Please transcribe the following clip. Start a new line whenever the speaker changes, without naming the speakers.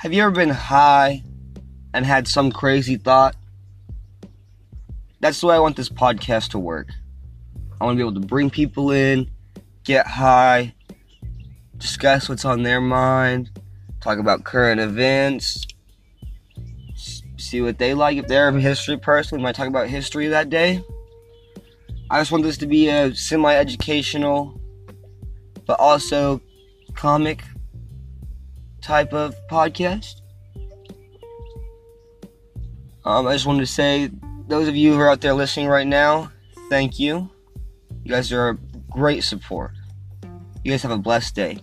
Have you ever been high and had some crazy thought? That's the way I want this podcast to work. I want to be able to bring people in, get high, discuss what's on their mind, talk about current events, see what they like. If they're a history person, we might talk about history that day. I just want this to be a semi educational, but also comic type of podcast. Um, I just wanted to say, those of you who are out there listening right now, thank you. You guys are a great support. You guys have a blessed day.